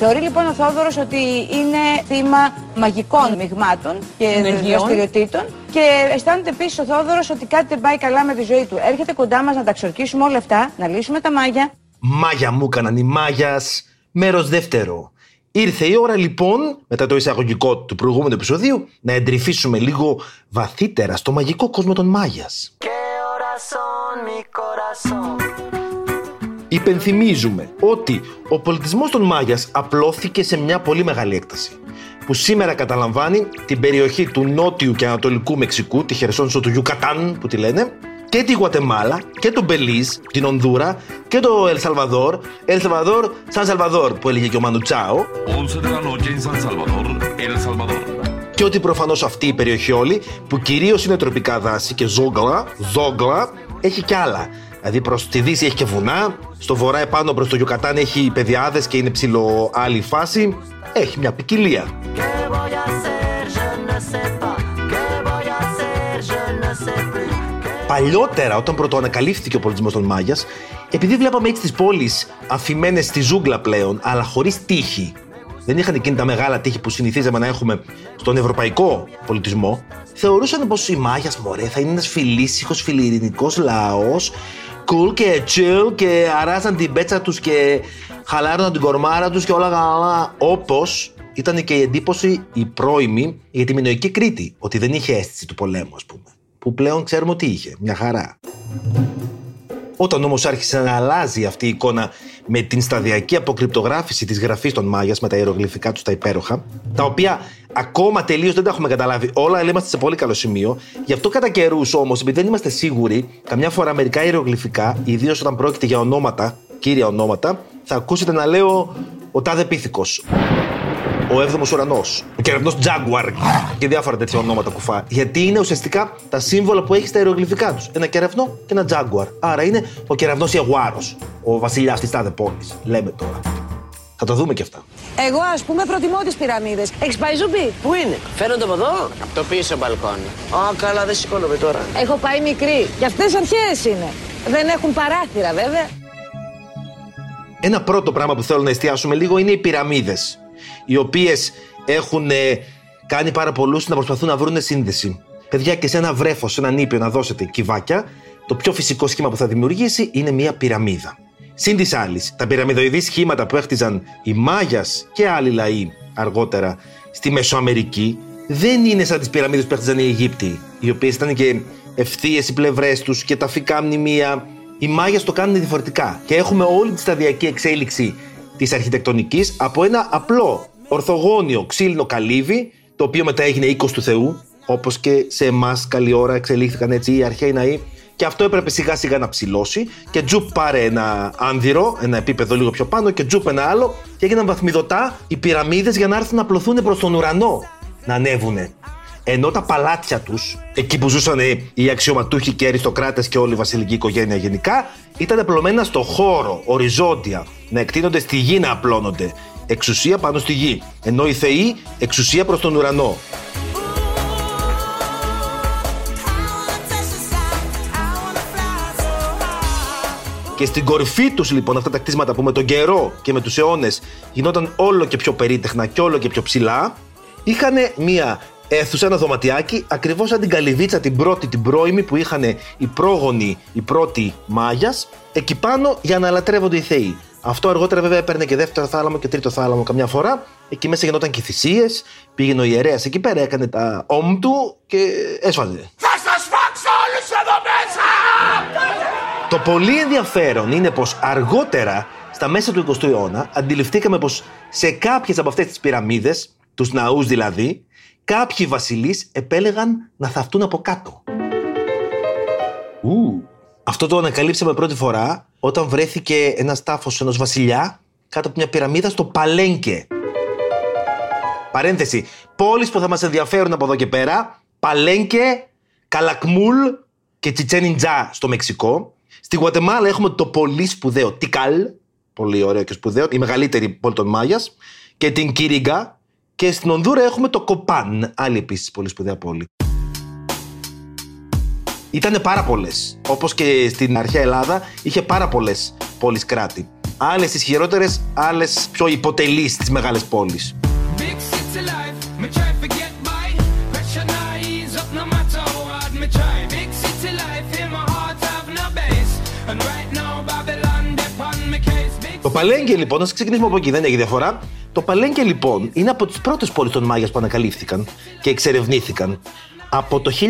Θεωρεί λοιπόν ο Θόδωρος ότι είναι θύμα μαγικών μειγμάτων και δραστηριοτήτων και αισθάνεται επίσης ο Θόδωρος ότι κάτι δεν πάει καλά με τη ζωή του. Έρχεται κοντά μας να τα ξορκίσουμε όλα αυτά, να λύσουμε τα μάγια. Μάγια μου έκαναν οι μάγιας. Μέρος δεύτερο. Ήρθε η ώρα λοιπόν, μετά το εισαγωγικό του προηγούμενου επεισοδίου, να εντρυφήσουμε λίγο βαθύτερα στο μαγικό κόσμο των Μάγιας. Υπενθυμίζουμε ότι ο πολιτισμός των Μάγιας απλώθηκε σε μια πολύ μεγάλη έκταση που σήμερα καταλαμβάνει την περιοχή του νότιου και ανατολικού Μεξικού, τη χερσόνησο του Ιουκατάν που τη λένε, και τη Γουατεμάλα και τον Μπελίζ, την Ονδούρα και το Ελ Σαλβαδόρ, Ελ Σαλβαδόρ, Σαν Σαλβαδόρ που έλεγε και ο Μανουτσάο. Και ότι προφανώς αυτή η περιοχή όλη, που κυρίως είναι τροπικά δάση και ζόγκλα, ζόγκλα, έχει κι άλλα. Δηλαδή προς τη δύση έχει και βουνά, στο βορρά επάνω προς το Γιουκατάν έχει πεδιάδες και είναι ψηλό άλλη φάση. Έχει μια ποικιλία. Παλιότερα, όταν πρωτοανακαλύφθηκε ο πολιτισμός των Μάγιας, επειδή βλέπαμε έτσι τις πόλεις αφημένες στη ζούγκλα πλέον, αλλά χωρίς τείχη, δεν είχαν εκείνη τα μεγάλα τείχη που συνηθίζαμε να έχουμε στον ευρωπαϊκό πολιτισμό, θεωρούσαν πως οι Μάγιας, μωρέ, θα είναι ένας φιλήσυχος, φιλιρινικός λαός, cool και chill και αράζαν την πέτσα τους και χαλάρωναν την κορμάρα τους και όλα καλά. Όπως ήταν και η εντύπωση η πρώιμη για τη Μινοϊκή Κρήτη, ότι δεν είχε αίσθηση του πολέμου, ας πούμε που πλέον ξέρουμε ότι είχε. Μια χαρά. Όταν όμως άρχισε να αλλάζει αυτή η εικόνα με την σταδιακή αποκρυπτογράφηση της γραφής των Μάγιας με τα ιερογλυφικά τους τα υπέροχα, τα οποία ακόμα τελείως δεν τα έχουμε καταλάβει όλα, αλλά είμαστε σε πολύ καλό σημείο. Γι' αυτό κατά καιρούς όμως, επειδή δεν είμαστε σίγουροι, καμιά φορά μερικά ιερογλυφικά, ιδίως όταν πρόκειται για ονόματα, κύρια ονόματα, θα ακούσετε να λέω ο τάδε πίθηκος ο έβδομος ουρανός, ο κεραυνός Jaguar και διάφορα τέτοια ονόματα κουφά. Γιατί είναι ουσιαστικά τα σύμβολα που έχει στα ιερογλυφικά τους. Ένα κεραυνό και ένα Jaguar. Άρα είναι ο κεραυνός Ιαγουάρος, ο βασιλιάς της τάδε πόλης. Λέμε τώρα. Θα το δούμε και αυτά. Εγώ, ας πούμε, προτιμώ τις πυραμίδες. Έχεις πάει ζουμπί; Πού είναι, φαίνονται από εδώ, από το πίσω μπαλκόνι. Α, καλά, δεν σηκώνομαι τώρα. Έχω πάει μικρή. Και αυτές αρχαίες είναι. Δεν έχουν παράθυρα, βέβαια. Ένα πρώτο πράγμα που θέλω να εστιάσουμε λίγο είναι οι πυραμίδες οι οποίες έχουν ε, κάνει πάρα πολλούς να προσπαθούν να βρουν σύνδεση. Παιδιά, και σε ένα βρέφος, σε έναν ήπιο να δώσετε κυβάκια, το πιο φυσικό σχήμα που θα δημιουργήσει είναι μια πυραμίδα. Συν της άλλης, τα πυραμιδοειδή σχήματα που έχτιζαν οι Μάγιας και άλλοι λαοί αργότερα στη Μεσοαμερική δεν είναι σαν τις πυραμίδες που έχτιζαν οι Αιγύπτιοι, οι οποίες ήταν και ευθείες οι πλευρές τους και ταφικά μνημεία. Οι Μάγιας το κάνουν διαφορετικά και έχουμε όλη τη σταδιακή εξέλιξη της αρχιτεκτονικής από ένα απλό ορθογώνιο ξύλινο καλύβι, το οποίο μετά έγινε οίκος του Θεού, όπως και σε εμάς καλή ώρα εξελίχθηκαν έτσι οι αρχαίοι ναοί. Και αυτό έπρεπε σιγά σιγά να ψηλώσει και τζουπ πάρε ένα άνδυρο, ένα επίπεδο λίγο πιο πάνω και τζουπ ένα άλλο και έγιναν βαθμιδωτά οι πυραμίδες για να έρθουν να απλωθούν προς τον ουρανό, να ανέβουνε. Ενώ τα παλάτια τους, εκεί που ζούσαν οι αξιωματούχοι και οι αριστοκράτες και όλη η βασιλική οικογένεια γενικά, ήταν απλωμένα στο χώρο, οριζόντια, να εκτείνονται στη γη να απλώνονται. Εξουσία πάνω στη γη. Ενώ οι θεοί, εξουσία προς τον ουρανό. Και στην κορυφή τους λοιπόν αυτά τα κτίσματα που με τον καιρό και με τους αιώνες γινόταν όλο και πιο περίτεχνα και όλο και πιο ψηλά, είχαν μία αίθουσα, ένα δωματιάκι, ακριβώς σαν την καλυβίτσα την πρώτη, την πρώιμη που είχαν οι πρόγονοι, οι πρώτοι Μάγιας, εκεί πάνω για να λατρεύονται οι Θεοί. Αυτό αργότερα βέβαια έπαιρνε και δεύτερο θάλαμο και τρίτο θάλαμο καμιά φορά. Εκεί μέσα γινόταν και θυσίες. Πήγαινε ο ιερέας εκεί πέρα, έκανε τα όμ του και έσφαζε. Θα Το πολύ ενδιαφέρον είναι πως αργότερα, στα μέσα του 20ου αιώνα, αντιληφθήκαμε πως σε κάποιες από αυτές τις πυραμίδες, τους ναούς δηλαδή, κάποιοι βασιλείς επέλεγαν να θαυτούν από κάτω. Ου. Αυτό το ανακαλύψαμε πρώτη φορά όταν βρέθηκε ένας τάφος ενός βασιλιά κάτω από μια πυραμίδα στο Παλένκε. Παρένθεση. Πόλεις που θα μας ενδιαφέρουν από εδώ και πέρα. Παλένκε, Καλακμούλ και Τσιτσένιντζά στο Μεξικό. Στη Γουατεμάλα έχουμε το πολύ σπουδαίο Τικάλ. Πολύ ωραίο και σπουδαίο. Η μεγαλύτερη πόλη των Μάγιας. Και την Κύριγκα. Και στην Ονδούρα έχουμε το Κοπάν. Άλλη επίσης πολύ σπουδαία πόλη. Ήταν πάρα πολλές. Όπως και στην αρχαία Ελλάδα, είχε πάρα πολλές πόλεις κράτη. Άλλες ισχυρότερε, άλλες πιο υποτελείς στις μεγάλες πόλεις. Big city life, Το Παλέγκε λοιπόν, να ξεκινήσουμε από εκεί, δεν έχει διαφορά. Το Παλέγκε λοιπόν είναι από τις πρώτες πόλεις των Μάγιας που ανακαλύφθηκαν και εξερευνήθηκαν. Από το 1789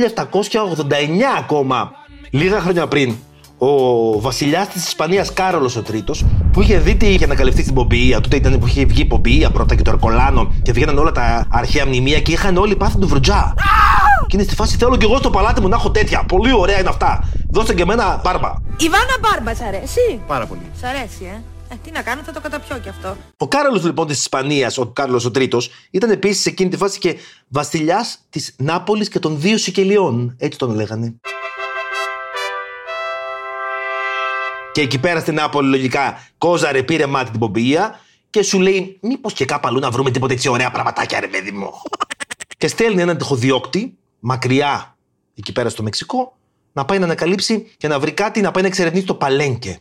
ακόμα, λίγα χρόνια πριν, ο βασιλιάς της Ισπανίας Κάρολος ο Τρίτος, που είχε δει τι είχε ανακαλυφθεί στην Πομπιεία, τότε ήταν που είχε βγει η Πομπιεία πρώτα και το Ερκολάνο και βγαίναν όλα τα αρχαία μνημεία και είχαν όλοι πάθει του βρουτζά. Και είναι στη φάση θέλω κι εγώ στο παλάτι μου να έχω τέτοια. Πολύ ωραία είναι αυτά. Δώστε και εμένα μπάρμπα. Ιβάνα Μπάρμπα, σ' αρέσει; Πάρα πολύ. Σ' αρέσει, ε. Ε. Τι να κάνω, θα το καταπιώ κι αυτό. Ο Κάρολος λοιπόν της Ισπανίας, ο Κάρολο ο Τρίτος, ήταν επίσης σε εκείνη τη φάση και βασιλιάς της Νάπολης και των δύο Σικελιών. Έτσι τον λέγανε. Και εκεί πέρα στην Νάπολη, λογικά, κόζαρε, πήρε μάτι την Πομπία και σου λέει: Μήπως και κάπου αλλού να βρούμε τίποτα έτσι ωραία πραγματάκια, ρε παιδί μου. και στέλνει έναν τυχοδιώκτη μακριά εκεί πέρα στο Μεξικό να πάει να ανακαλύψει και να βρει κάτι να πάει να εξερευνήσει το Παλένκε.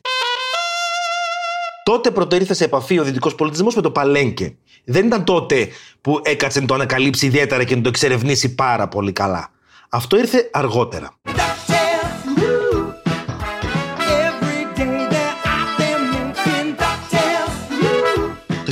Τότε πρώτο ήρθε σε επαφή ο δυτικός πολιτισμός με το Παλένκε. Δεν ήταν τότε που έκατσε να το ανακαλύψει ιδιαίτερα και να το εξερευνήσει πάρα πολύ καλά. Αυτό ήρθε αργότερα. Το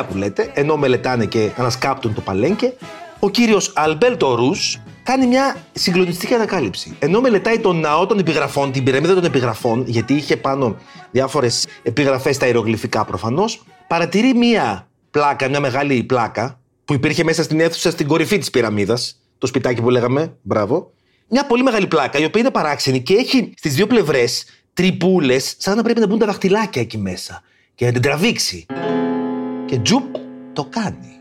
1949 που λέτε, ενώ μελετάνε και ανασκάπτουν το Παλένκε, ο κύριος Αλμπέλτο Ρούς κάνει μια συγκλονιστική ανακάλυψη. Ενώ μελετάει τον ναό των επιγραφών, την πυραμίδα των επιγραφών, γιατί είχε πάνω διάφορες επιγραφές στα ιερογλυφικά προφανώς, παρατηρεί μια πλάκα, μια μεγάλη πλάκα, που υπήρχε μέσα στην αίθουσα στην κορυφή της πυραμίδας, το σπιτάκι που λέγαμε, μπράβο. Μια πολύ μεγάλη πλάκα, η οποία είναι παράξενη και έχει στις δύο πλευρές τρυπούλες, σαν να πρέπει να μπουν τα δαχτυλάκια εκεί μέσα και να την τραβήξει. Και τζουπ το κάνει.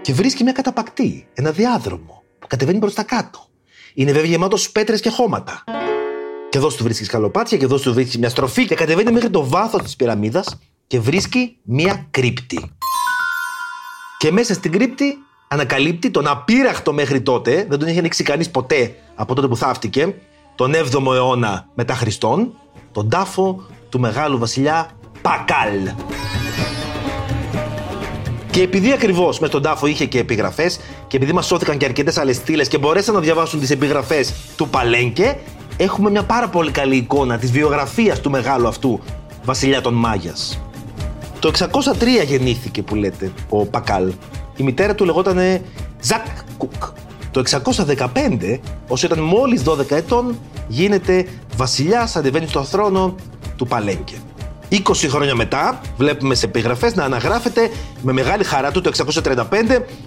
Και βρίσκει μια καταπακτή, ένα διάδρομο που κατεβαίνει προς τα κάτω. Είναι βέβαια γεμάτος πέτρες και χώματα. Και εδώ του βρίσκεις σκαλοπάτια και εδώ του βρίσκεις μια στροφή και κατεβαίνει μέχρι το βάθος της πυραμίδας και βρίσκει μια κρύπτη. Και μέσα στην κρύπτη ανακαλύπτει τον απείραχτο μέχρι τότε, δεν τον είχε ανοίξει κανείς ποτέ από τότε που θαύτηκε, τον 7ο αιώνα μετά Χριστόν, τον τάφο του μεγάλου βασιλιά Πακάλ. Και επειδή ακριβώς μες τον τάφο είχε και επιγραφές, και επειδή μας σώθηκαν και αρκετές άλλες στήλες και μπορέσαν να διαβάσουν τις επιγραφές του Παλένκε, έχουμε μια πάρα πολύ καλή εικόνα της βιογραφίας του μεγάλου αυτού βασιλιά των Μάγιας. Το 603 γεννήθηκε που λέτε ο Πακάλ. Η μητέρα του λεγόταν Ζακ Κουκ. Το 615, όσο ήταν μόλις 12 ετών, γίνεται βασιλιάς, ανεβαίνει στο θρόνο του Παλένκε. 20 χρόνια μετά, βλέπουμε σε επιγραφές να αναγράφεται με μεγάλη χαρά του το 635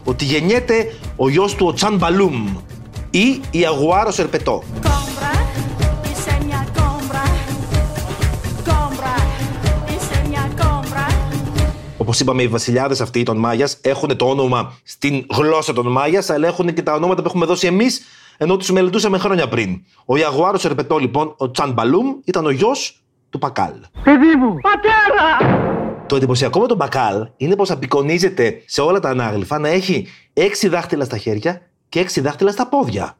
ότι γεννιέται ο γιος του ο Τσαν Μπαλούμ ή η Αγουάρο Σερπετό. Κόμπρα, είσαι μια κόμπρα. Κόμπρα, είσαι μια κόμπρα. Όπως είπαμε, οι βασιλιάδες αυτοί των Μάγιας έχουν το όνομα στην γλώσσα των Μάγιας, αλλά έχουν και τα ονόματα που έχουμε δώσει εμείς, ενώ τους μελετούσαμε χρόνια πριν. Ο Ιαγουάρος Ερπετό, λοιπόν, ο Τσαν Μπαλούμ, ήταν ο γιος του Πακάλ. Παιδί μου! Πατέρα! Το εντυπωσιακό με τον Πακάλ είναι πως απεικονίζεται σε όλα τα ανάγλυφα να έχει έξι δάχτυλα στα χέρια και έξι δάχτυλα στα πόδια.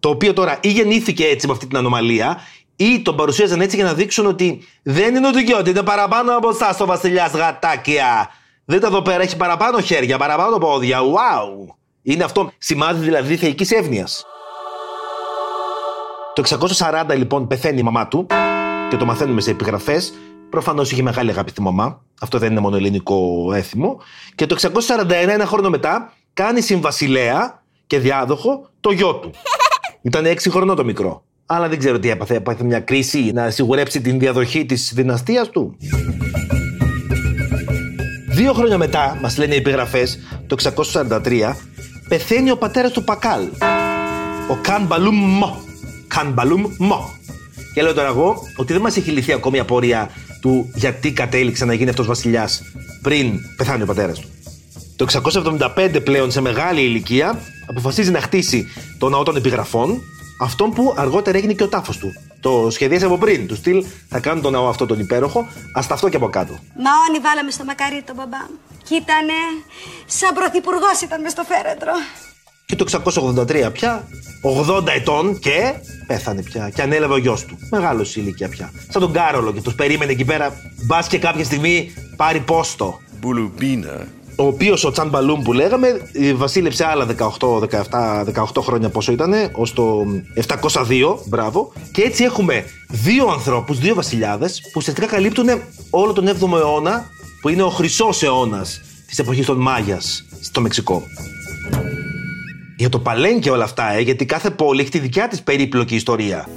Το οποίο τώρα ή γεννήθηκε έτσι με αυτή την ανομαλία, ή τον παρουσίαζαν έτσι για να δείξουν ότι δεν είναι ότι και ότι είναι παραπάνω από εσάς ο βασιλιάς γατάκια. Δείτε εδώ πέρα, έχει παραπάνω χέρια, παραπάνω πόδια. Wow! Είναι αυτό σημάδι δηλαδή θεϊκής εύνοια. Το 640 λοιπόν πεθαίνει η μαμά του και το μαθαίνουμε σε επιγραφές. Προφανώς είχε μεγάλη αγάπη στη μαμά. Αυτό δεν είναι μόνο ελληνικό έθιμο. Και το 641, ένα χρόνο μετά, κάνει συμβασιλέα και διάδοχο το γιο του. Ήταν 6 χρονών το μικρό. Αλλά δεν ξέρω τι έπαθε. Έπαθε μια κρίση να σιγουρέψει την διαδοχή της δυναστείας του. Δύο χρόνια μετά, μας λένε οι επιγραφές, το 643, πεθαίνει ο πατέρας του Πακάλ. Ο Καν Μπαλούμ Μο. Καν Μπαλούμ Μο. Και λέω τώρα εγώ ότι δεν μας έχει λυθεί ακόμη η απορία του γιατί κατέληξε να γίνει αυτός βασιλιάς πριν πεθάνει ο πατέρας του. Το 675 πλέον σε μεγάλη ηλικία αποφασίζει να χτίσει το ναό των επιγραφών, αυτόν που αργότερα έγινε και ο τάφος του. Το σχεδίασε από πριν. Του στυλ θα κάνουν τον ναό αυτό τον υπέροχο, ας αυτό και από κάτω. Μαόνι βάλαμε στο μακαρί τον μπαμπά μου. Κι ήτανε σαν πρωθυπουργός ήταν μες στο φέρετρο. Και το 683 πια, 80 ετών και πέθανε πια. Και ανέλαβε ο γιος του. Μεγάλος σε ηλικία πια. Σαν τον Κάρολο και τους περίμενε εκεί πέρα. Μπας και κάποια στιγμή πάρει πόστο. Μπουλουμπίνα. Ο οποίος ο Τσαν Μπαλούμ που λέγαμε ε, βασίλεψε άλλα 18, 17, 18 χρόνια πόσο ήταν, ως το 702. Μπράβο. Και έτσι έχουμε δύο ανθρώπους, δύο βασιλιάδες, που ουσιαστικά καλύπτουν όλο τον 7ο αιώνα, που είναι ο χρυσός αιώνας της εποχής των Μάγιας στο Μεξικό. Για το παλένκε όλα αυτά, ε, γιατί κάθε πόλη έχει τη δικιά της περίπλοκη ιστορία.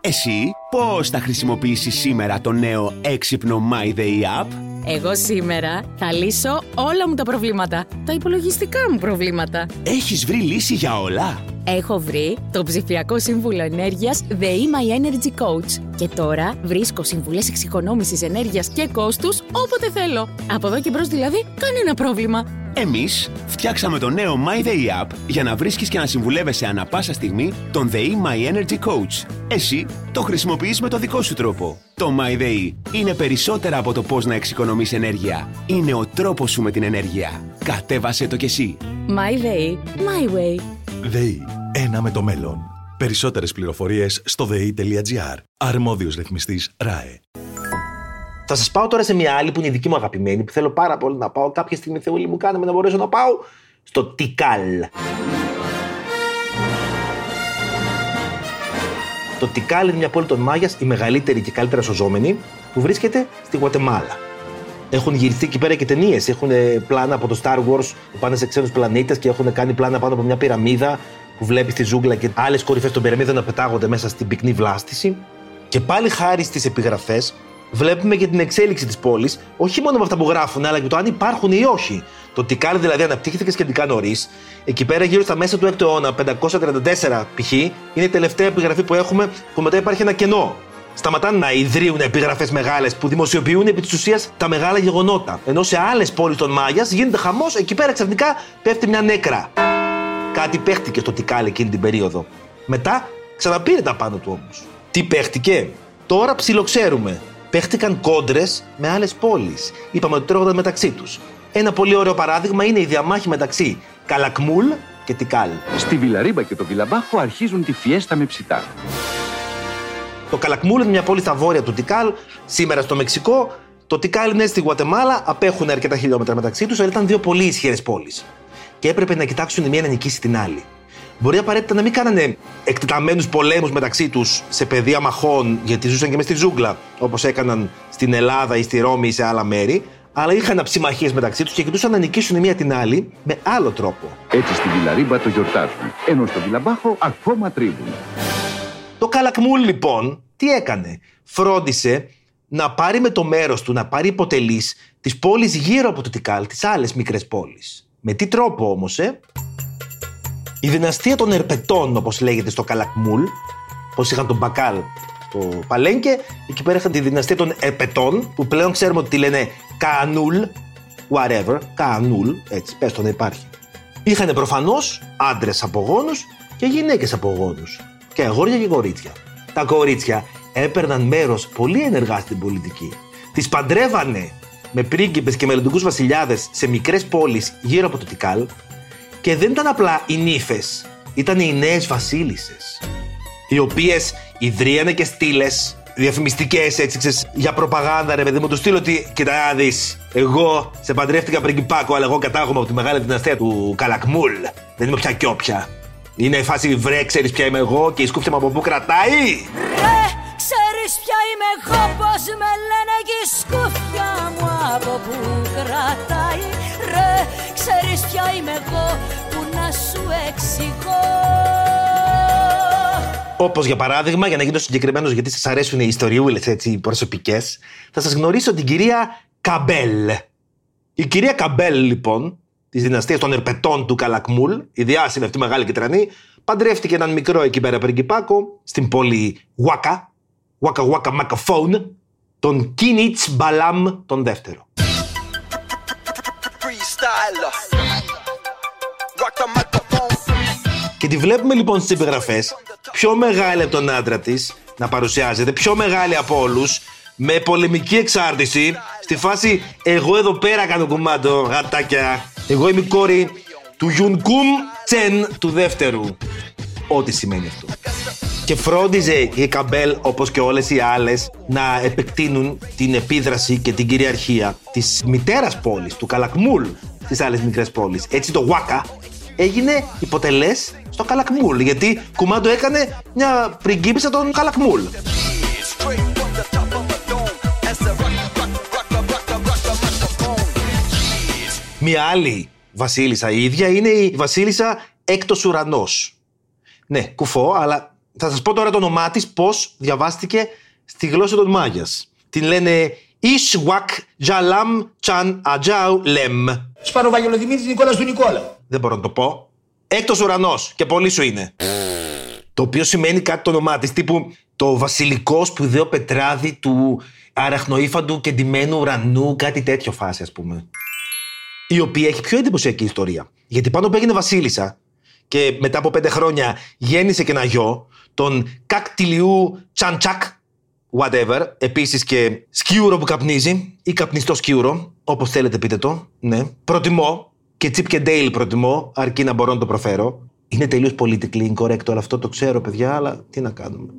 Εσύ πώς θα χρησιμοποιήσεις σήμερα το νέο έξυπνο My Day App? Εγώ σήμερα θα λύσω όλα μου τα προβλήματα. Τα υπολογιστικά μου προβλήματα. Έχεις βρει λύση για όλα; Έχω βρει το ψηφιακό σύμβουλο ενέργειας The My Energy Coach. Και τώρα βρίσκω συμβουλές εξοικονόμησης ενέργειας και κόστους όποτε θέλω. Από εδώ και μπρος δηλαδή κανένα πρόβλημα. Εμείς φτιάξαμε το νέο My Day App για να βρίσκεις και να συμβουλεύεσαι ανα πάσα στιγμή τον The My Energy Coach. Εσύ το χρησιμοποιείς με το δικό σου τρόπο. Το My Day είναι περισσότερα από το πώς να εξοικονομείς ενέργεια. Είναι ο τρόπος σου με την ενέργεια. Κατέβασέ το κι εσύ. My Day, my way. ΔΕΗ. Ένα με το μέλλον. Περισσότερες πληροφορίες στο ΔΕΗ.gr. Αρμόδιος ρυθμιστής ΡΑΕ. Θα σας πάω τώρα σε μια άλλη που είναι η δική μου αγαπημένη, που θέλω πάρα πολύ να πάω. Κάποια στιγμή Θεούλη μου κάναμε να μπορέσω να πάω στο Τικάλ. Το Τικάλ είναι μια πόλη των Μάγιας, η μεγαλύτερη και καλύτερα σωζόμενη, που βρίσκεται στη Γουατεμάλα. Έχουν γυριστεί εκεί πέρα και ταινίες. Έχουν πλάνα από το Star Wars που πάνε σε ξένους πλανήτες και έχουν κάνει πλάνα πάνω από μια πυραμίδα που βλέπεις τη ζούγκλα και άλλες κορυφές των πυραμίδων να πετάγονται μέσα στην πυκνή βλάστηση. Και πάλι χάρη στις επιγραφές, βλέπουμε και την εξέλιξη της πόλης, όχι μόνο με αυτά που γράφουν, αλλά και το αν υπάρχουν ή όχι. Το Τικάλ δηλαδή αναπτύχθηκε σχετικά νωρίς. Εκεί πέρα, γύρω στα μέσα του 6ου αιώνα, 534 π.χ., είναι η τελευταία επιγραφή που έχουμε, που μετά υπάρχει ένα κενό. Σταματάνε να ιδρύουν επιγραφές μεγάλες που δημοσιοποιούν επί της ουσίας τα μεγάλα γεγονότα. Ενώ σε άλλες πόλεις των Μάγιας γίνεται χαμός, εκεί πέρα ξαφνικά πέφτει μια νέκρα. Κάτι παίχτηκε στο Τικάλ εκείνη την περίοδο. Μετά ξαναπήρε τα πάνω του όμως. Τι παίχτηκε, τώρα ψιλοξέρουμε. Παίχτηκαν κόντρες με άλλες πόλεις. Είπαμε ότι τρώγονταν μεταξύ τους. Ένα πολύ ωραίο παράδειγμα είναι η διαμάχη μεταξύ Καλακμούλ και Τικάλ. Στη Βιλαρίμπα και το Βιλαμπάχο αρχίζουν τη φιέστα με ψητά. Το Καλακμούλ είναι μια πόλη στα βόρεια του Τικάλ, σήμερα στο Μεξικό. Το Τικάλ είναι στη Γουατεμάλα, απέχουν αρκετά χιλιόμετρα μεταξύ τους, αλλά ήταν δύο πολύ ισχυρές πόλεις. Και έπρεπε να κοιτάξουν η μία να νικήσει την άλλη. Μπορεί απαραίτητα να μην κάνανε εκτεταμένους πολέμους μεταξύ τους σε πεδία μαχών, γιατί ζούσαν και μες στη ζούγκλα, όπως έκαναν στην Ελλάδα ή στη Ρώμη ή σε άλλα μέρη, αλλά είχαν αψημαχίες μεταξύ τους και κοιτούσαν να νικήσουν η μία την άλλη με άλλο τρόπο. Έτσι στη Βιλαρίμπα το γιορτάζουν, ενώ στο Βιλαμπάχο ακόμα τρίβουν. Το Καλακμούλ λοιπόν τι έκανε; Φρόντισε να πάρει με το μέρος του, να πάρει υποτελή τη πόλη γύρω από το Τικάλ, τις άλλες μικρές πόλεις. Με τι τρόπο όμως, ε; Η δυναστεία των Ερπετών, όπως λέγεται στο Καλακμούλ, πώς είχαν τον Μπακάλ στο Παλένκε, εκεί πέρα είχαν τη δυναστεία των Ερπετών, που πλέον ξέρουμε ότι τη λένε Κανούλ, whatever, Κανούλ, έτσι, πες το να υπάρχει. Είχαν προφανώς άντρες απογόνου και γυναίκες απογόνου. Και αγόρια και κορίτσια. Τα κορίτσια έπαιρναν μέρος πολύ ενεργά στην πολιτική. Τις παντρεύανε με πρίγκιπες και μελλοντικούς βασιλιάδες σε μικρές πόλεις γύρω από το Τικάλ και δεν ήταν απλά οι νύφες, ήταν οι νέες βασίλισσες. Οι οποίες ιδρύανε και στήλε διαφημιστικές έτσι ξέρεις, για προπαγάνδα, ρε παιδί μου, του στείλω ότι κοιτά να δεις. Εγώ σε παντρεύτηκα πριγκιπάκο, αλλά εγώ κατάγομαι από τη μεγάλη δυναστεία του Καλακμούλ. Δεν είμαι πια κι όποια. Είναι η φάση βρε, ξέρεις ποια είμαι εγώ και η σκούφια μου από πού κρατάει. Ρε, ξέρεις ποια είμαι εγώ Πώς με λένε και η σκούφια μου από που κρατάει Ρε, ξέρεις ποια είμαι εγώ Που να σου εξηγώ Όπως για παράδειγμα, για να γίνω συγκεκριμένος, γιατί σας αρέσουν οι ιστοριούλες έτσι προσωπικές, θα σας γνωρίσω την κυρία Καμπέλ. Η κυρία Καμπέλ, λοιπόν, της δυναστείας των Ερπετών του Καλακμούλ, η διάσημη αυτή μεγάλη κυτρανή, παντρεύτηκε έναν μικρό εκεί πέρα πριγκιπάκο στην πόλη Γουάκα, Γουάκα Γουάκα Μακαφόν, τον Κίνιτς Μπαλάμ τον δεύτερο. Και τη βλέπουμε λοιπόν στις επιγραφέ, πιο μεγάλη από τον άντρα της, να παρουσιάζεται, πιο μεγάλη από όλους, με πολεμική εξάρτηση, στη φάση Εγώ εδώ πέρα κάνω κουμάντο, γατάκια. Εγώ είμαι η κόρη του Γιουνκούμ Τσεν του δεύτερου. Ό,τι σημαίνει αυτό. Και φρόντιζε η Καμπέλ, όπως και όλες οι άλλες, να επεκτείνουν την επίδραση και την κυριαρχία της μητέρας πόλης, του Καλακμούλ, στι άλλες μικρές πόλει. Έτσι το Βάκα έγινε υποτελές στο Καλακμούλ. Γιατί κουμάντο έκανε μια πριγκίπισσα των Καλακμούλ. Μια άλλη βασίλισσα η ίδια είναι η βασίλισσα έκτος ουρανός. Ναι, κουφό, αλλά θα σας πω τώρα το όνομά της πώς διαβάστηκε στη γλώσσα των Μάγιας. Την λένε Ισουακ Τζαλάμ Τσαν Ατζάου Λεμ. Σπαροβαγγελοδημήτρης Νικόλας του Νικόλα. Δεν μπορώ να το πω. Έκτος ουρανός και πολύ σου είναι. Το οποίο σημαίνει κάτι το όνομά της, τύπου το βασιλικό σπουδαίο πετράδι του αραχνοήφαντου και ντυμένου ουρανού, κάτι τέτοιο φάση ας πούμε. Η οποία έχει πιο εντυπωσιακή ιστορία. Γιατί πάνω που έγινε βασίλισσα και μετά από πέντε χρόνια γέννησε και ένα γιο, τον Κακ Τιλιού Τσαν Τσακ, whatever, επίσης και σκιούρο που καπνίζει ή καπνιστό σκιούρο, όπως θέλετε πείτε το, ναι. Προτιμώ και Chip και Dale προτιμώ, αρκεί να μπορώ να το προφέρω. Είναι τελείως politically incorrect όλο αυτό, το ξέρω παιδιά, αλλά τι να κάνουμε.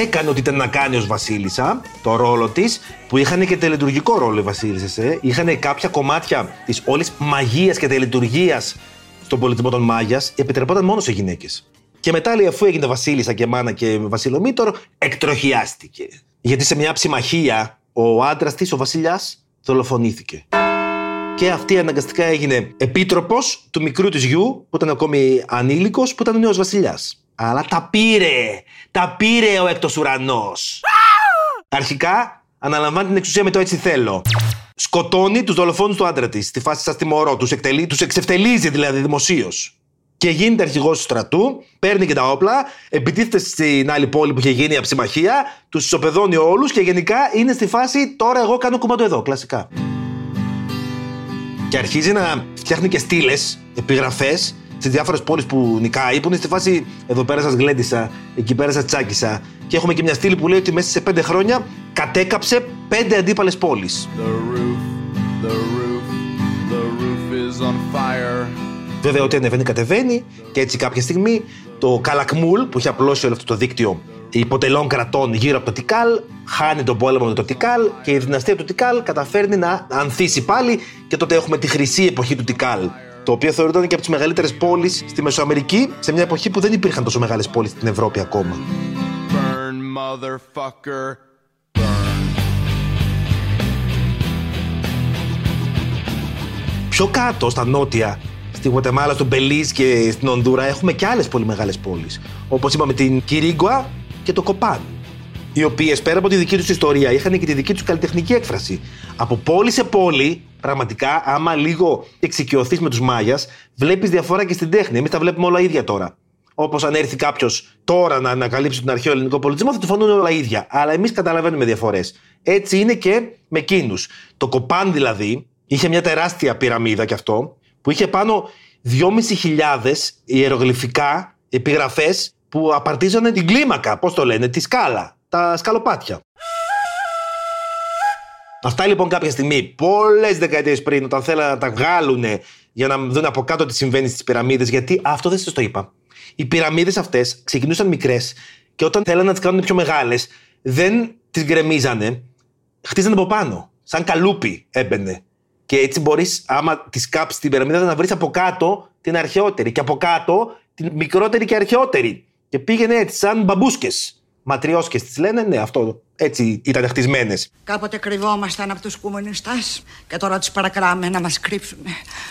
Έκανε ό,τι ήταν να κάνει ως Βασίλισσα, το ρόλο της, που είχαν και τελετουργικό ρόλο οι Βασίλισσες. Ε. Είχαν κάποια κομμάτια της όλης μαγείας και τελετουργίας στον πολιτισμό των Μάγιας, επιτρεπόταν μόνο σε γυναίκες. Και μετά, λέει, αφού έγινε Βασίλισσα και μάνα και Βασιλομήτωρ, εκτροχιάστηκε. Γιατί σε μια ψημαχία ο άντρας της, ο Βασιλιάς, δολοφονήθηκε. Και αυτή αναγκαστικά έγινε επίτροπος του μικρού της γιου, που ήταν ακόμη ανήλικος, που ήταν ο νέος Βασιλιάς. Αλλά τα πήρε! Τα πήρε ο έκτος ουρανός! Αρχικά αναλαμβάνει την εξουσία με το έτσι θέλω. Σκοτώνει τους δολοφόνους του άντρα της. Στη φάση σας τιμωρώ. Τους, εκτελεί, τους εξευτελίζει δηλαδή δημοσίως. Και γίνεται αρχηγός του στρατού, παίρνει και τα όπλα, επιτίθεται στην άλλη πόλη που είχε γίνει η αψημαχία, τους ισοπεδώνει όλους και γενικά είναι στη φάση τώρα εγώ κάνω κουμάντο εδώ, κλασικά. Και αρχίζει να φτιάχνει και στήλες, επιγραφές σε διάφορες πόλεις που νικάει, που είναι στη φάση εδώ πέρα σας γλέντισα, εκεί πέρα σας τσάκισα. Και έχουμε και μια στήλη που λέει ότι μέσα σε πέντε χρόνια κατέκαψε πέντε αντίπαλες πόλεις. Βέβαια, ό,τι ανεβαίνει, κατεβαίνει και έτσι κάποια στιγμή το Καλακμούλ που έχει απλώσει όλο αυτό το δίκτυο υποτελών κρατών γύρω από το Τικάλ, χάνει τον πόλεμο με το Τικάλ και η δυναστεία του Τικάλ καταφέρνει να ανθίσει πάλι και τότε έχουμε τη χρυσή εποχή του Τικάλ το οποίο θεωρούνταν και από τις μεγαλύτερες πόλεις στη Μεσοαμερική, σε μια εποχή που δεν υπήρχαν τόσο μεγάλες πόλεις στην Ευρώπη ακόμα. Πιο κάτω, στα νότια, στη Γουατεμάλα, στο Μπελίζ και στην Ονδούρα, έχουμε και άλλες πολύ μεγάλες πόλεις. Όπως είπαμε, την Κυρίγκουα και το Κοπάν. Οι οποίες πέρα από τη δική τους ιστορία είχαν και τη δική τους καλλιτεχνική έκφραση. Από πόλη σε πόλη πραγματικά, άμα λίγο εξοικειωθείς με τους Μάγιας, βλέπεις διαφορά και στην τέχνη. Εμείς τα βλέπουμε όλα ίδια τώρα. Όπως αν έρθει κάποιος τώρα να ανακαλύψει τον αρχαίο ελληνικό πολιτισμό, θα του φανούν όλα ίδια. Αλλά εμείς καταλαβαίνουμε διαφορές. Έτσι είναι και με εκείνου. Το Κοπάν δηλαδή είχε μια τεράστια πυραμίδα κι αυτό, που είχε πάνω 2.500 ιερογλυφικά επιγραφές που απαρτίζανε την κλίμακα, πώς το λένε, τη σκάλα, τα σκαλοπάτια. Αυτά λοιπόν κάποια στιγμή, πολλές δεκαετίες πριν, όταν θέλανε να τα βγάλουν για να δουν από κάτω τι συμβαίνει στις πυραμίδες, γιατί αυτό δεν σας το είπα. Οι πυραμίδες αυτές ξεκινούσαν μικρές και όταν θέλανε να τις κάνουν πιο μεγάλες, δεν τις γκρεμίζανε, χτίζανε από πάνω. Σαν καλούπι έμπαινε. Και έτσι μπορείς, άμα τη κάψεις την πυραμίδα, να βρεις από κάτω την αρχαιότερη. Και από κάτω την μικρότερη και αρχαιότερη. Και πήγαινε έτσι, σαν μπαμπούσκες. Ματριόσκε τις λένε, ναι, αυτό έτσι ήταν χτισμένες. Κάποτε κρυβόμασταν από τους κομμουνιστέ και τώρα τους παρακράμε να μας κρύψουν.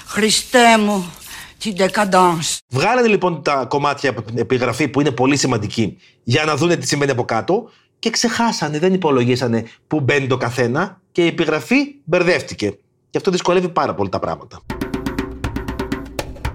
Χριστέ μου, την decadence. Βγάλανε λοιπόν τα κομμάτια από την επιγραφή που είναι πολύ σημαντική για να δούνε τι σημαίνει από κάτω και ξεχάσανε, δεν υπολογίσανε που μπαίνει το καθένα και η επιγραφή μπερδεύτηκε. Και αυτό δυσκολεύει πάρα πολύ τα πράγματα.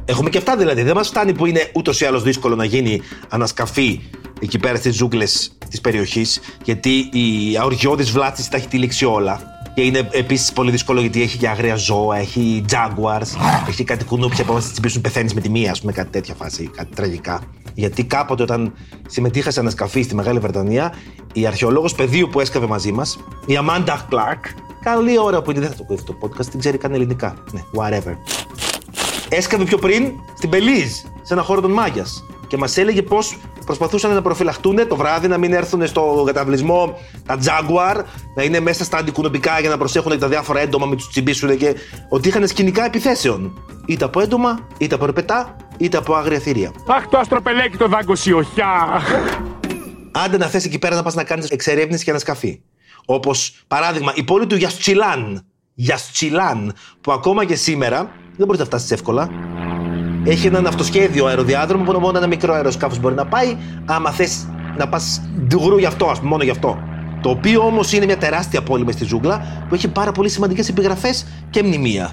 Έχουμε και αυτά δηλαδή. Δεν μας φτάνει που είναι ούτως ή άλλως δύσκολο να γίνει ανασκαφή εκεί πέρα στις ζούγκλες της περιοχής, γιατί η αοργιώδης βλάστηση τα έχει τυλίξει όλα. Και είναι επίσης πολύ δύσκολο γιατί έχει και άγρια ζώα, έχει jaguars, έχει κάτι κουνούπια που άμα σε τσιμπήσουν πεθαίνεις με τη μία, ας πούμε, κάτι τέτοια φάση, κάτι τραγικά. Γιατί κάποτε όταν συμμετείχα σε ανασκαφή στη Μεγάλη Βρετανία, η αρχαιολόγος πεδίου που έσκαβε μαζί μας, η Amanda Clark, καλή ώρα που είναι, δεν θα το πει αυτό το podcast, την ξέρει καν ελληνικά. Ναι, whatever. Έσκαβε πιο πριν στην Μπελίζ, σε ένα χώρο των Μάγιας. Και μας έλεγε πώς προσπαθούσαν να προφυλαχτούν το βράδυ, να μην έρθουν στο καταβλισμό τα Jaguar, να είναι μέσα στα αντικουνομπικά για να προσέχουν τα διάφορα έντομα, μην τους τσιμπήσουν και ότι είχαν σκηνικά επιθέσεων. Είτε από έντομα, είτε από ρεπετά, είτε από άγρια θηρία. Αχ, το αστροπελέκι το δάγκωση, οχιά! Άντε να θες εκεί πέρα να πας να κάνεις εξερεύνηση και ανασκαφή. Όπως παράδειγμα η πόλη του Γιαστσιλάν. Γιαστσιλάν, που ακόμα και σήμερα δεν μπορείς να φτάσεις εύκολα. Έχει έναν αυτοσχέδιο αεροδιάδρομο που μόνο ένα μικρό αεροσκάφο μπορεί να πάει, άμα θες να πας ντουγρού γι' αυτό, ας πούμε, μόνο γι' αυτό. Το οποίο όμως είναι μια τεράστια πόλη μες στη ζούγκλα που έχει πάρα πολύ σημαντικές επιγραφές και μνημεία.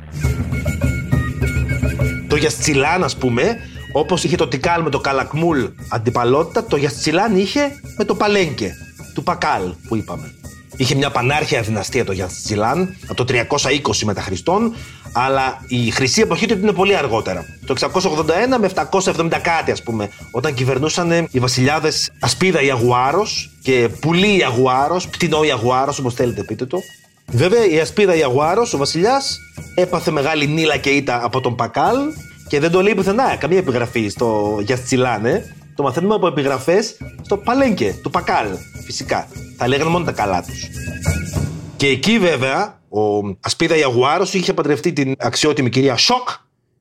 Το Γιαστσιλάν, ας πούμε, όπως είχε το Τικάλ με το Καλακμούλ αντιπαλότητα, το Γιαστσιλάν είχε με το Παλένκε του Πακάλ που είπαμε. Είχε μια πανάρχια δυναστεία το Γιαστσιλάν από το 320 μετά Χριστόν, αλλά η χρυσή εποχή του είναι πολύ αργότερα. Το 681 με 770 κάτι, ας πούμε, όταν κυβερνούσαν οι βασιλιάδες Ασπίδα Ιαγουάρο και Πουλή Ιαγουάρο, Πτηνό Ιαγουάρο, όπως θέλετε πείτε το. Βέβαια, η Ασπίδα Ιαγουάρο, ο βασιλιάς, έπαθε μεγάλη νύλα και ήττα από τον Πακάλ και δεν το λέει πουθενά, καμία επιγραφή στο Γιαστσιλάνε. Το μαθαίνουμε από επιγραφές στο Παλένκε του Πακάλ, φυσικά. Θα λέγανε μόνο τα καλά τους. Και εκεί βέβαια ο Ασπίδα Ιαγουάρος είχε παντρευτεί την αξιότιμη κυρία Σοκ,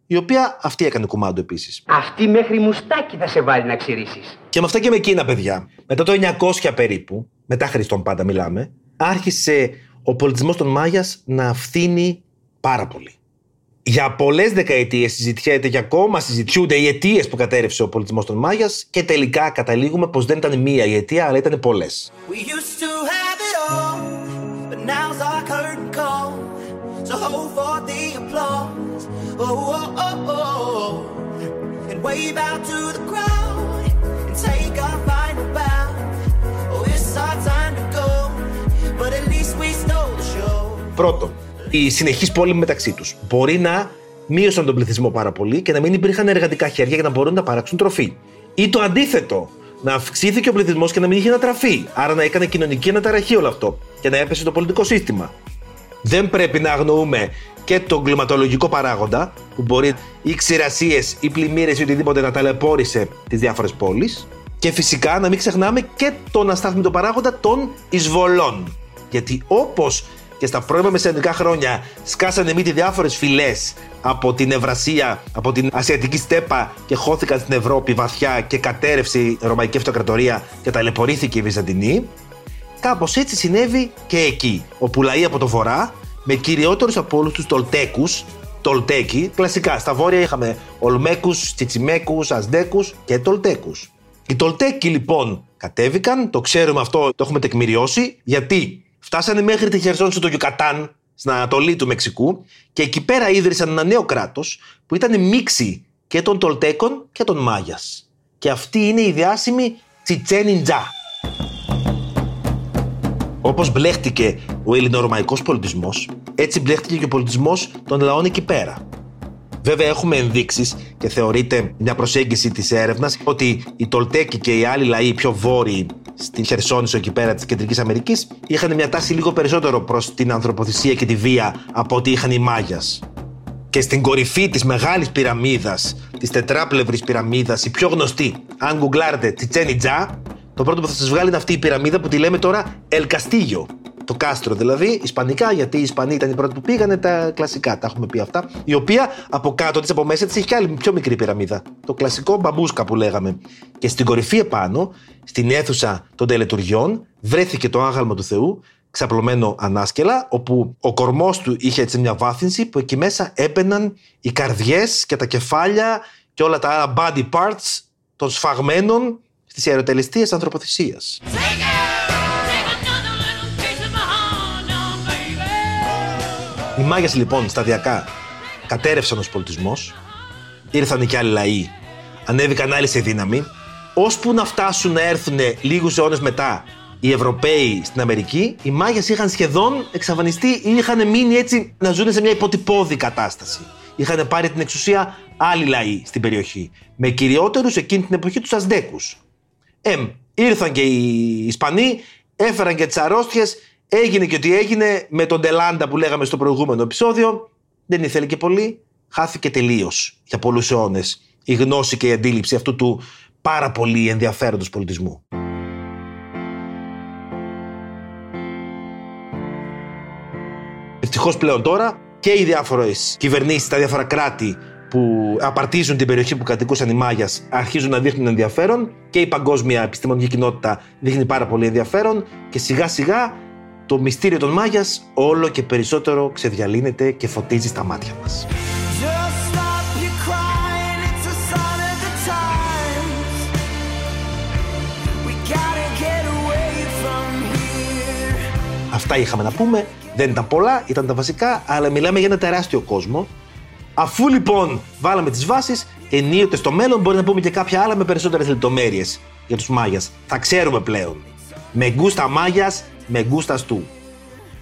η οποία αυτή έκανε κουμάντο επίσης. Αυτή μέχρι μουστάκι θα σε βάλει να ξηρίσει. Και με αυτά και με εκείνα, παιδιά, μετά το 900 περίπου, μετά Χριστόν πάντα μιλάμε, άρχισε ο πολιτισμός των Μάγιας να φθήνει πάρα πολύ. Για πολλές δεκαετίες συζητιέται και ακόμα συζητιούνται οι αιτίες που κατέρευσε ο πολιτισμός των Μάγιας και τελικά καταλήγουμε πως δεν ήταν μία η αιτία, αλλά ήταν πολλές. We used to now's our curtain call. So hold for the applause. Oh, oh, oh, oh. And wave out to the crowd and take our final bow. Oh, it's our time to go, but at least we stole the show. Πρώτον, η συνεχής πόλη μεταξύ τους. Μπορεί να μείωσαν τον πληθυσμό πάρα πολύ και να μην υπήρχαν εργατικά χέρια για να μπορούν να παράξουν τροφή. Ή το αντίθετο, να αυξήθηκε ο πληθυσμός και να μην είχε ανατραφεί. Άρα να έκανε κοινωνική αναταραχή όλο αυτό και να έπεσε το πολιτικό σύστημα. Δεν πρέπει να αγνοούμε και τον κλιματολογικό παράγοντα που μπορεί ή ξηρασίες ή πλημμύρες ή οτιδήποτε να ταλαιπώρησε τις διάφορες πόλεις. Και φυσικά να μην ξεχνάμε και τον αστάθμιτο παράγοντα των εισβολών. Γιατί όπως και στα πρώιμα μεσαιωνικά χρόνια σκάσανε μύτη διάφορες φυλές από την Ευρασία, από την Ασιατική στέπα και χώθηκαν στην Ευρώπη βαθιά και κατέρευσε η Ρωμαϊκή Αυτοκρατορία και ταλαιπωρήθηκε η Βυζαντινή. Κάπως έτσι συνέβη και εκεί, όπου λαοί από το βορρά, με κυριότερους από όλους τους Τολτέκους, Τολτέκοι, κλασικά στα βόρεια είχαμε Ολμέκους, Τσιτσιμέκους, Ασδέκου και Τολτέκους. Οι Τολτέκοι λοιπόν κατέβηκαν, το ξέρουμε αυτό, το έχουμε τεκμηριώσει, γιατί φτάσανε μέχρι τη Χερσόνησο του Γιουκατάν, στην Ανατολή του Μεξικού, και εκεί πέρα ίδρυσαν ένα νέο κράτος που ήταν μίξη και των Τολτέκων και των Μάγιας. Και αυτή είναι η διάσημη Τσιτσένιντζά. Όπως μπλέχτηκε ο ελληνορωμαϊκός πολιτισμός, έτσι μπλέχτηκε και ο πολιτισμός των λαών εκεί πέρα. Βέβαια, έχουμε ενδείξεις και θεωρείται μια προσέγγιση της έρευνας ότι οι Τολτέκοι και οι άλλοι λαοί πιο βόρειοι στην Χερσόνησο εκεί πέρα της Κεντρικής Αμερικής είχαν μια τάση λίγο περισσότερο προς την ανθρωποθυσία και τη βία από ότι είχαν οι Μάγιας. Και στην κορυφή της μεγάλης πυραμίδας, της τετράπλευρης πυραμίδας, η πιο γνωστή, αν γκουγκλάρετε Τσιτσένι Τζά, το πρώτο που θα σας βγάλει είναι αυτή η πυραμίδα που τη λέμε τώρα El Castillo. Το κάστρο δηλαδή, Ισπανικά, γιατί οι Ισπανοί ήταν οι πρώτοι που πήγανε, τα κλασικά, τα έχουμε πει αυτά. Η οποία από κάτω της, από μέσα της, έχει και άλλη πιο μικρή πυραμίδα. Το κλασικό μπαμπούσκα που λέγαμε. Και στην κορυφή επάνω, στην αίθουσα των τελετουργιών, βρέθηκε το άγαλμα του Θεού, ξαπλωμένο ανάσκελα, όπου ο κορμός του είχε έτσι μια βάθυνση που εκεί μέσα έμπαιναν οι καρδιές και τα κεφάλια και όλα τα άλλα body parts των σφαγμένων στις αεροτελεστίες ανθρωποθυσίας. Οι μάγες λοιπόν σταδιακά κατέρευσαν ως πολιτισμός, ήρθαν και άλλοι λαοί, ανέβηκαν άλλοι σε δύναμη, ώσπου να φτάσουν να έρθουν λίγους αιώνες μετά οι Ευρωπαίοι στην Αμερική, οι Μάγιας είχαν σχεδόν εξαφανιστεί ή είχαν μείνει έτσι να ζουν σε μια υποτυπώδη κατάσταση. Είχαν πάρει την εξουσία άλλοι λαοί στην περιοχή, με κυριότερους εκείνη την εποχή τους Αζδέκους. Εμ, ήρθαν και οι Ισπανοί, έφεραν και τις αρρώστιες, έγινε και ό,τι έγινε με τον Τελάντα που λέγαμε στο προηγούμενο επεισόδιο, δεν ήθελε και πολύ, χάθηκε τελείως για πολλούς αιώνες η γνώση και η αντίληψη αυτού του πάρα πολύ ενδιαφέροντος πολιτισμού. Ευτυχώς πλέον τώρα και οι διάφορες κυβερνήσεις, τα διάφορα κράτη που απαρτίζουν την περιοχή που κατοικούσαν οι Μάγιας αρχίζουν να δείχνουν ενδιαφέρον και η παγκόσμια επιστημονική κοινότητα δείχνει πάρα πολύ ενδιαφέρον και σιγά σιγά το μυστήριο των Μάγιας όλο και περισσότερο ξεδιαλύνεται και φωτίζει στα μάτια μας. Αυτά είχαμε να πούμε. Δεν ήταν πολλά, ήταν τα βασικά, αλλά μιλάμε για ένα τεράστιο κόσμο. Αφού λοιπόν βάλαμε τις βάσεις, ενίοτε στο μέλλον μπορεί να πούμε και κάποια άλλα με περισσότερες λεπτομέρειες για τους Μάγιας. Θα ξέρουμε πλέον. Με γκούστα Μάγιας, με γκούστα του.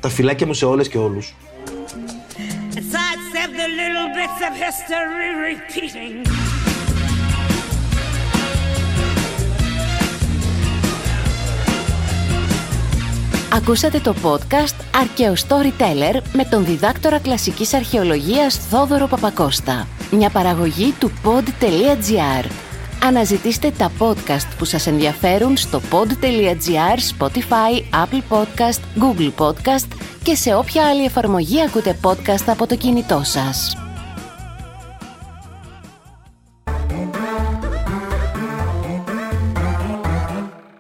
Τα φυλάκια μου σε όλες και όλους. Ακούσατε το podcast «Αρκαίο Storyteller» με τον διδάκτορα κλασικής αρχαιολογίας Θόδωρο Παπακώστα. Μια παραγωγή του pod.gr. Αναζητήστε τα podcast που σας ενδιαφέρουν στο pod.gr, Spotify, Apple Podcast, Google Podcast και σε όποια άλλη εφαρμογή ακούτε podcast από το κινητό σας.